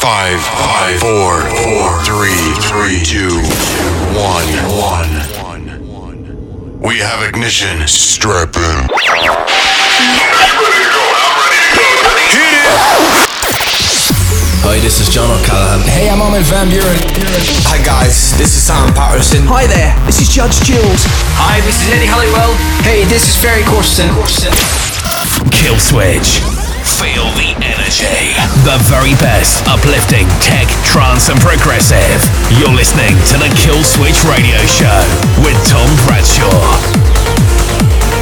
Five, five, four, four, three, three, two, one, one. We have ignition. Strap in. Hi, this is John O'Callaghan. Hey, I'm Armin Van Buuren. Hi guys, this is Sam Patterson. Hi there, this is Judge Jules. Hi, this is Eddie Halliwell. Hey, this is Ferry Corsten. Kill Switch. Feel the energy. The very best uplifting tech, trance, and progressive. You're listening to the Kill Switch Radio Show with Tom Bradshaw.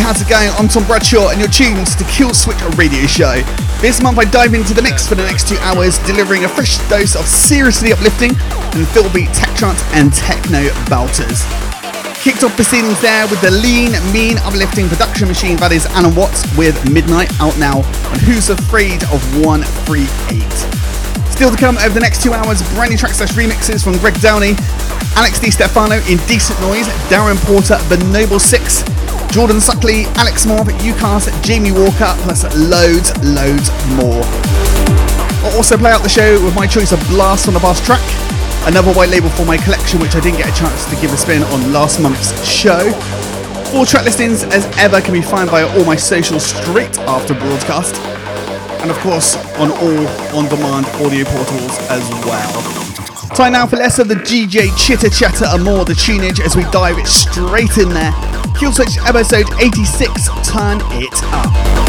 How's it going? I'm Tom Bradshaw, and you're tuned to Kill Switch Radio Show. This month, I dive into the mix for the next two hours, delivering a fresh dose of seriously uplifting and beat tech trance and techno belters. Kicked off proceedings there with the lean, mean, uplifting production machine that is Allen Watts with Midnight out now on Who's Afraid of 138. Still to come over the next two hours, brand new track slash remixes from Greg Downey, Alex Di Stefano, Indecent Noise, Darren Porter, The Noble Six, Jordan Suckley, Alex Moore, UCAS, Jamie Walker, plus loads, loads more. I'll also play out the show with my choice of Blast on the Bass track, another white label for my collection which I didn't get a chance to give a spin on last month's show. All track listings, as ever, can be found via all my socials straight after broadcast, and of course on all on demand audio portals as well. Time now for less of the DJ chitter chatter and more the tunage as we dive it straight in there Kill Switch episode 86. Turn it up.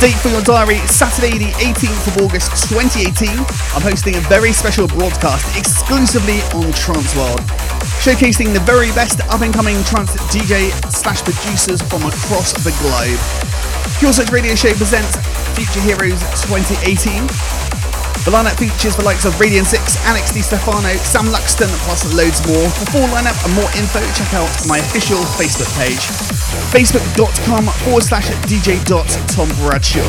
Date for your diary, Saturday the 18th of August 2018. I'm hosting a very special broadcast exclusively on Transworld, showcasing the very best up-and-coming trance DJ slash producers from across the globe. Killswitch Radio Show presents Future Heroes 2018. The lineup features the likes of Radiant 6, Alex Di Stefano, Sam Luxton, plus loads more. For full lineup and more info, check out my official Facebook page, facebook.com forward slash DJ dot Tom Bradshaw.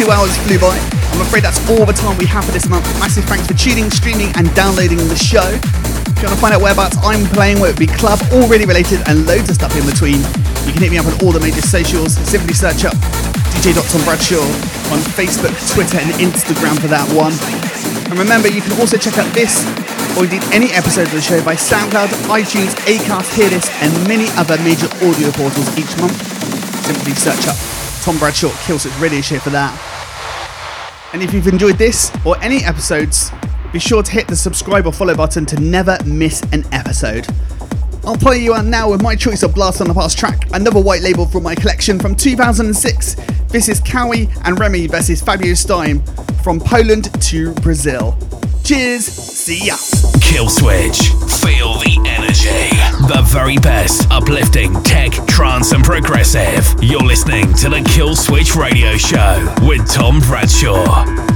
Two hours flew by. I'm afraid that's all the time we have for this month. Massive thanks for tuning, streaming, and downloading the show. If you want to find out whereabouts I'm playing, whether it be club or radio related, and loads of stuff in between, you can hit me up on all the major socials. Simply search up DJ.Tom Bradshaw on Facebook, Twitter, and Instagram for that one. And remember, you can also check out this or indeed any episode of the show by SoundCloud, iTunes, Acast, Hearthis, and many other major audio portals each month. Simply search up Tom Bradshaw Killswitch Radio Show for that. And if you've enjoyed this or any episodes, be sure to hit the subscribe or follow button to never miss an episode. I'll play you out now with my choice of Blast on the Past track, another white label from my collection from 2006. This is Kiyoi and Eky versus Fabio Stein from Poland to Brazil. Cheers, see ya. Kill Switch. Feel the energy. The very best uplifting tech, trance, and progressive. You're listening to the Kill Switch Radio Show with Tom Bradshaw.